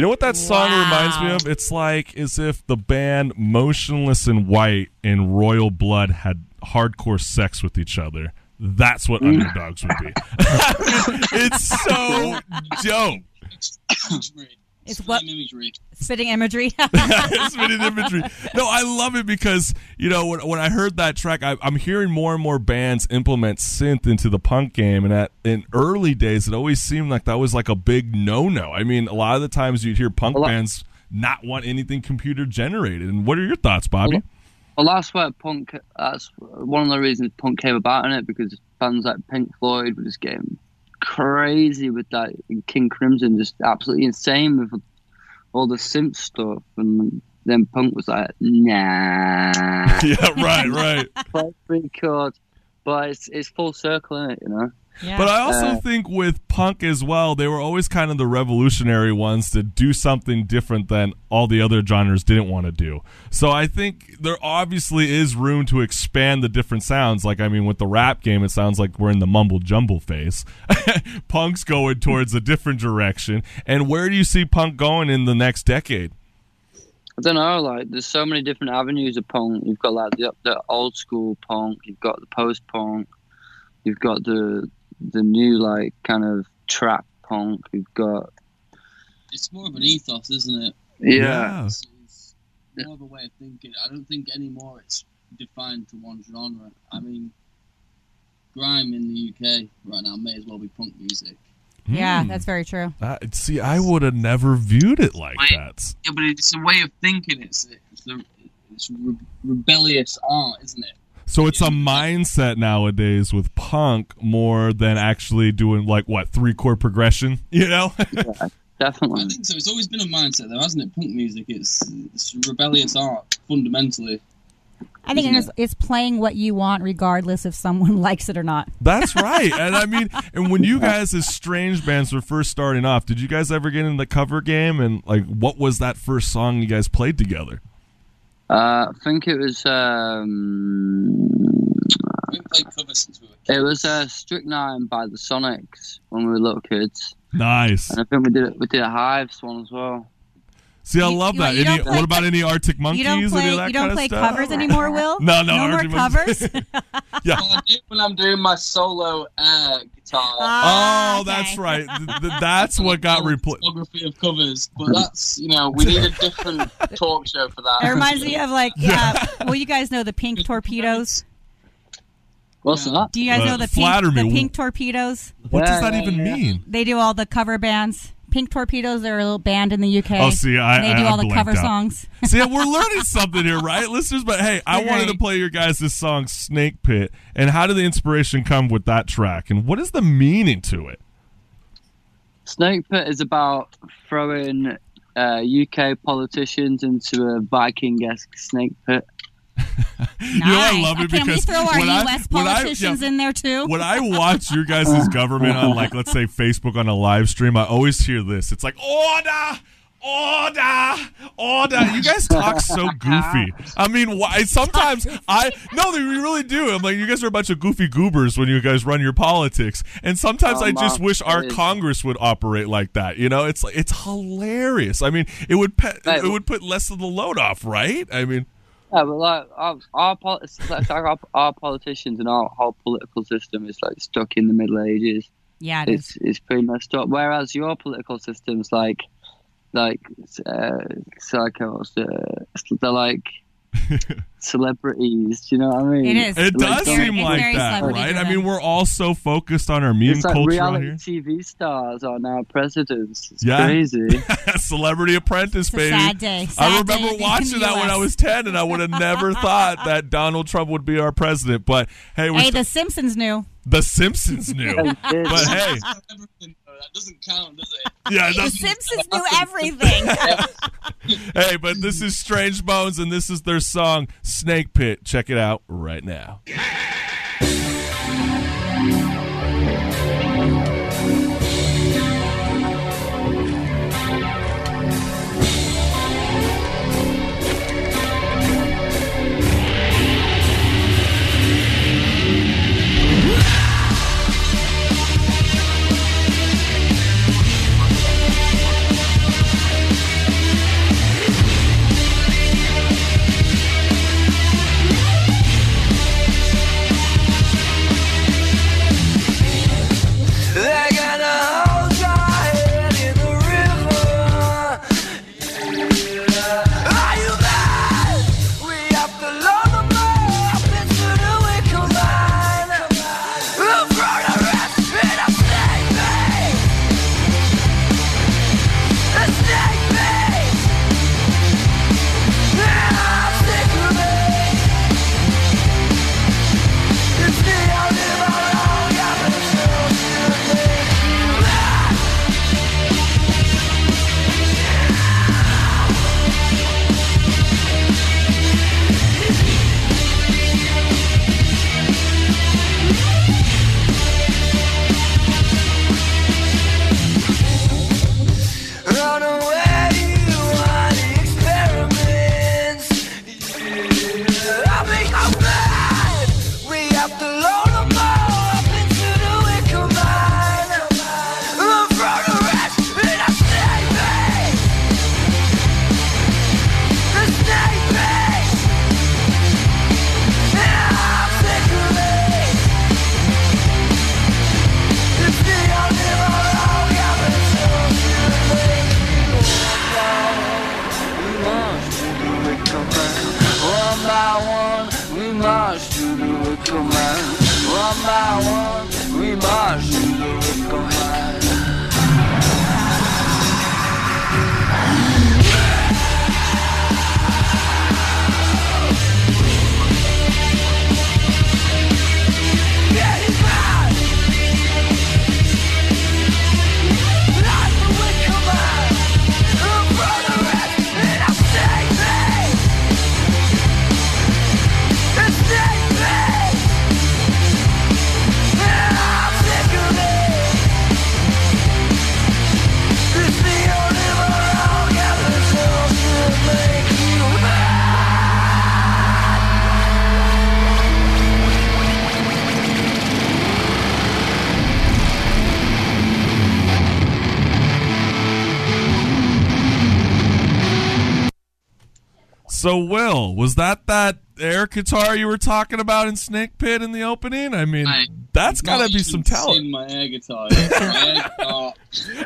Know what that song Wow. reminds me of? It's like as if the band Motionless in White and Royal Blood had hardcore sex with each other. That's what underdogs would be. (laughs) (laughs) it's so dope. Imagery. It's Extreme what- imagery. Spitting imagery. it's been an imagery. No, I love it because you know when, when I heard that track, I, I'm hearing more and more bands implement synth into the punk game, and at in early days, it always seemed like that was like a big no no. I mean, a lot of the times you'd hear punk Well, I- bands not want anything computer generated. And what are your thoughts, Bobby? Well, that's where punk. That's one of the reasons punk came about in it because bands like Pink Floyd were just getting crazy with that. King Crimson just absolutely insane with all the synth stuff, and then punk was like, nah, (laughs) yeah, right, right. play three chords. But it's it's full circle in it, you know. Yeah. But I also Uh, think with punk as well, they were always kind of the revolutionary ones to do something different than all the other genres didn't want to do. So I think there obviously is room to expand the different sounds. Like, I mean, with the rap game, it sounds like we're in the mumble jumble phase. (laughs) Punk's going towards a different direction. And where do you see punk going in the next decade? I don't know, like there's so many different avenues of punk. You've got like the, the old school punk, you've got the post punk, you've got the the new like kind of trap punk. You've got It's more of an ethos, isn't it? yeah, It's, it's more of a way of thinking. I don't think anymore it's defined to one genre. I mean, grime in the UK right now may as well be punk music. yeah, Hmm. that's very true. Uh, see, I would have never viewed it like Wait. that. Yeah, but it's a way of thinking. It's it's, a, it's re- rebellious art, isn't it? So it's a mindset nowadays with punk more than actually doing like what three chord progression. (laughs) You know? I definitely. I think so. It's always been a mindset, though, hasn't it? Punk music. It's, it's rebellious art fundamentally. I think it's, it's playing what you want, regardless if someone (laughs) likes it or not. That's right. And I mean, (laughs) and when you guys as strange bands were first starting off, did you guys ever get in the cover game? And like, what was that first song you guys played together? Uh, I think it was um, We haven't played covers since we were kids. it was uh, Strychnine by the Sonics when we were little kids, Nice. and I think we did it. We did a Hives one as well. See, I You- love you- that. you Any, play- what about any Arctic Monkeys? you don't Any play. of that You don't kind of play stuff? covers anymore, (laughs) Will. No, no, no more Arctic Monkeys. covers. (laughs) Yeah. Well, I do when I'm doing my solo air guitar. Ah, Oh, okay. that's right. Th- th- (laughs) that's what got Whole replaced. Discography of covers, but that's you know we need a different talk show for that. It reminds me of like, uh, well, you guys know the pink torpedoes. What's Yeah. that? Do you guys Uh, know the pink, me. the pink torpedoes? What does that yeah, even yeah. mean? They do all the cover bands. Pink Torpedoes, they're a little band in the UK. Oh, see, I- and they I- do I all the cover out. songs. (laughs) See, we're (laughs) learning something here, right, listeners? But hey, I You're wanted to play your guys this song, Snake Pit. And how did the inspiration come with that track? And what is the meaning to it? Snake Pit is about throwing uh, UK politicians into a Viking-esque snake pit. Nice. You know, I love it oh, Can we because throw our when I- U.S. when I- politicians yeah, in there too? When I watch your guys' government on, like, let's say Facebook on a live stream, I always hear this. It's like, order! Order! Order! You guys talk so (laughs) goofy. I mean, why? Sometimes I no, they really do. I'm like, you guys are a bunch of goofy goobers when you guys run your politics, and sometimes Oh, I just Mom, wish our it is. Congress would operate like that. You know, it's like it's hilarious. I mean, it would pe- it would put less of the load off, right? I mean, Yeah, but like our our, it's like our, our politicians and our whole political system is like stuck in the Middle Ages. yeah, it is. It's it's pretty messed up. Whereas your political system's like like uh, psychos, uh, they're like (laughs) celebrities. Do you know what I mean? It is. it Like, does don't- seem it's like that, celebrity right? I mean, we're all so focused on our meme It's like culture on reality here. TV stars are now presidents. It's Yeah. crazy. (laughs) Celebrity Apprentice, It's a baby. sad day. I remember day watching that when I was 10, and I would have never thought that Donald Trump would be our president. But hey, Hey, st- The Simpsons knew. The Simpsons knew. (laughs) but hey, that doesn't count, does it? yeah, The Simpsons knew everything. (laughs) hey, but this is Strange Bones, and this is their song Snake Pit. Check it out right now. Snake So, Will, was that that air guitar you were talking about in Snake Pit in the opening? I mean, Mate, that's got to be some talent. seen my air guitar. My air guitar.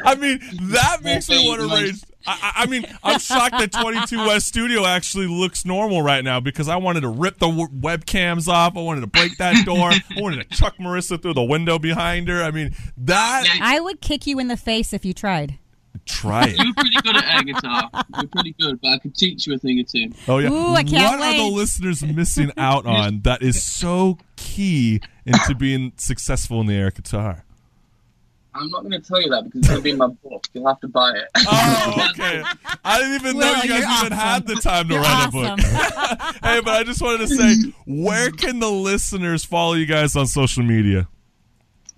I mean, that makes me want to raise. I, I I mean, I'm shocked that 22 West Studio actually looks normal right now because I wanted to rip the w- webcams off. I wanted to break that door. I wanted to chuck Marissa through the window behind her. I mean, that. I would kick you in the face if you tried. Try it. You're pretty good at air guitar. You're pretty good, but I could teach you a thing or two. Oh yeah. Ooh, I can't what are the listeners missing out on that is so key into being successful in the air guitar? I'm not going to tell you that because it's going to be in my book. You'll have to buy it. Oh, okay. I didn't even know Will, you guys you're even had the time to You're write awesome. a book. (laughs) hey, but I just wanted to say, where can the listeners follow you guys on social media?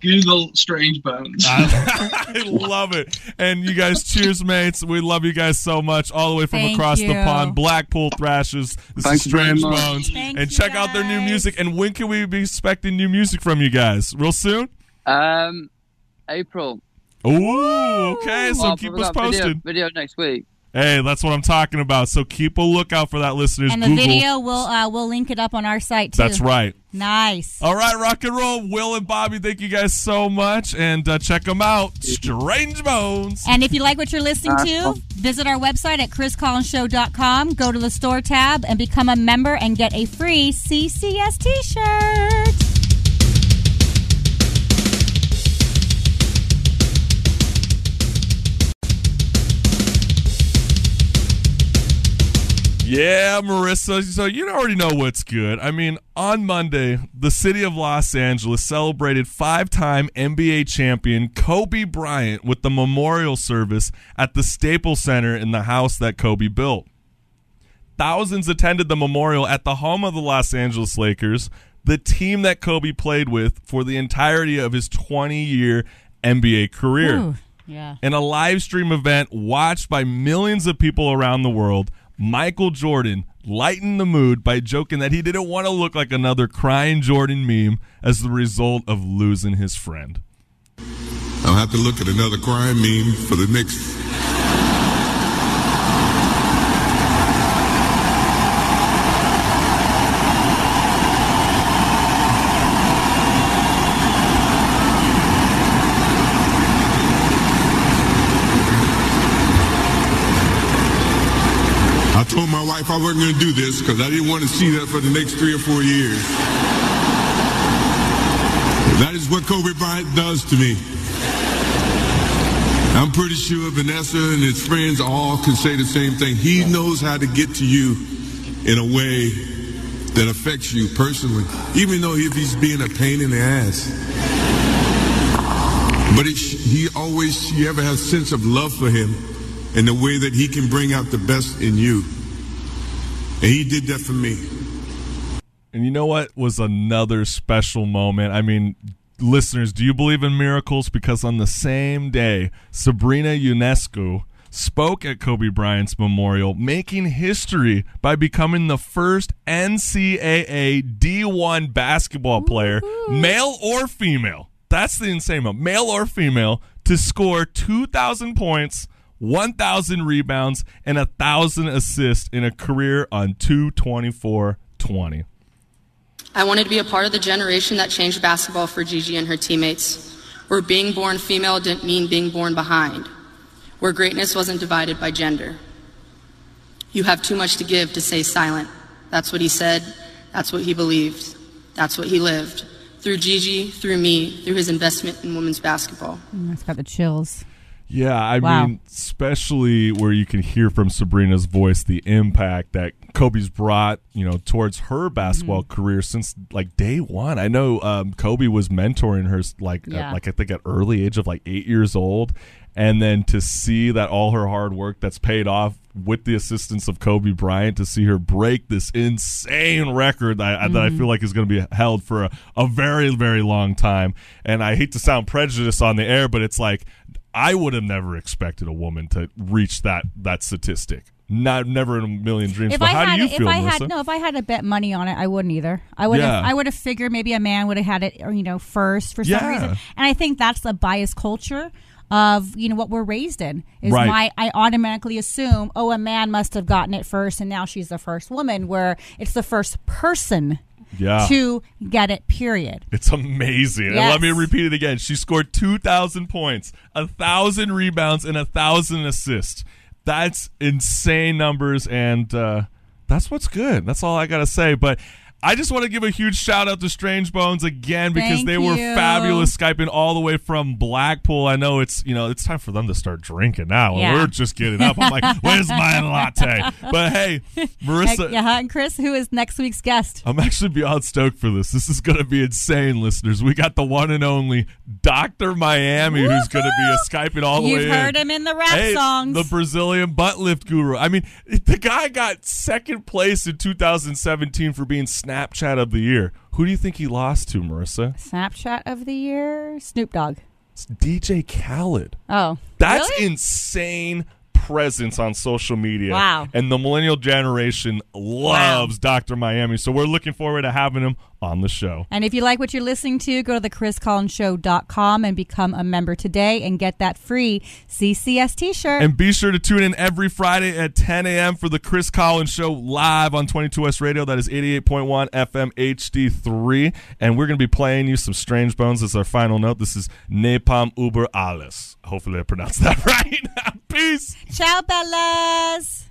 Google Strange Bones. (laughs) I love it. And you guys, cheers, mates. We love you guys so much, all the way from Thank across the pond. Blackpool Thrashes. This Thank is Strange much. Bones. Thank and you, check out their new music. And when can we be expecting new music from you guys? Real soon? Um, April. Ooh, okay. So Well, keep us got video, posted. video next week. Hey, that's what I'm talking about. So keep a lookout for that, listeners. And the Google. video, we'll uh, we'll link it up on our site too. That's right. Nice. All right, rock and roll. Will and Bobby, thank you guys so much. And uh, check them out. Strange Bones. And if you like what you're listening to, visit our website at chriscollinshow.com, go to the store tab, and become a member and get a free CCS t Yeah, Marissa. So you already know what's good. I mean, on Monday, the city of Los Angeles celebrated five time NBA champion Kobe Bryant with the memorial service at the Staples Center in the house that Kobe built. Thousands attended the memorial at the home of the Los Angeles Lakers, the team that Kobe played with for the entirety of his 20 year NBA career Ooh, yeah. in a live stream event watched by millions of people around the world, Michael Jordan lightened the mood by joking that he didn't want to look like another crying Jordan meme as the result of losing his friend. I'll have to look at another crying meme for the next. I told my wife I wasn't going to do this because I didn't want to see that for the next three or four years. That is what Kobe Bryant does to me. I'm pretty sure Vanessa and his friends all can say the same thing. He knows how to get to you in a way that affects you personally, even though if he's being a pain in the ass. But he always, you ever have a sense of love for him and the way that he can bring out the best in you. And he did that for me. And you know what was another special moment? I mean, listeners, do you believe in miracles? Because on the same day, Sabrina Ionescu spoke at Kobe Bryant's memorial, making history by becoming the first NCAA D1 basketball player, male or female. That's the insane one, male or female, to score 2,000 points, 1,000 rebounds, and 1,000 assists in a career on 224 20. I wanted to be a part of the generation that changed basketball for Gigi and her teammates, where being born female didn't mean being born behind, where greatness wasn't divided by gender. You have too much to give to stay silent. That's what he said. That's what he believed. That's what he lived. through Gigi, through me, through his investment in women's basketball. Mm, It's got the chills. Yeah, I Wow. mean, especially where you can hear from Sabrina's voice the impact that Kobe's brought, you know, towards her basketball Mm-hmm. career since like day one. I know um, Kobe was mentoring her, like, Yeah. at, like I think at early age of like eight years old, and then to see that all her hard work that's paid off with the assistance of Kobe Bryant to see her break this insane record that, I that I Mm-hmm. feel like is going to be held for a, a very very long time. And I hate to sound prejudiced on the air, but it's like I would have never expected a woman to reach that that statistic. Not never in a million dreams. If but I how had, do you if feel, I had no, if I had to bet money on it, I wouldn't either. I would Yeah. have, I would have figured maybe a man would have had it, or, you know, first for some Yeah. reason. And I think that's the biased culture of you know what we're raised in is Right. my I automatically assume oh a man must have gotten it first and now she's the first woman where it's the first person yeah. to get it period. It's amazing. And let me repeat it again. She scored 2,000 points, a 1,000 rebounds, and a 1,000 assists. That's insane numbers, and uh, that's what's good. That's all I got to say. But I just want to give a huge shout out to Strange Bones again because Thank they were you. fabulous Skyping all the way from Blackpool. I know it's, you know, it's time for them to start drinking now. and Yeah. we're just getting up. I'm like, (laughs) where's my latte? But hey, Marissa. yeah, and Chris, who is next week's guest? I'm actually beyond stoked for this. This is going to be insane, listeners. We got the one and only Dr. Miami who's going to be a Skyping all the way. You've heard in. him in the rap Hey, songs. the Brazilian butt lift guru. I mean, the guy got second place in 2017 for being Snapchat of the year. Who do you think he lost to, Marissa? Snapchat of the year, Snoop Dogg. It's DJ Khaled. Oh, That's really? insane presence on social media. Wow. And the millennial generation loves Dr. Miami. So we're looking forward to having him on the show. And if you like what you're listening to, go to the chriscollinshow.com and become a member today and get that free CCS t-shirt. And be sure to tune in every Friday at 10 a.m. for the Chris Collins Show live on 22 West Radio. That is 88.1 FM HD3. And we're going to be playing you some Strange Bones as our final note. This is Napalm Uber Alles. Hopefully I pronounced (laughs) that right. (laughs) Peace. Ciao, Bellas.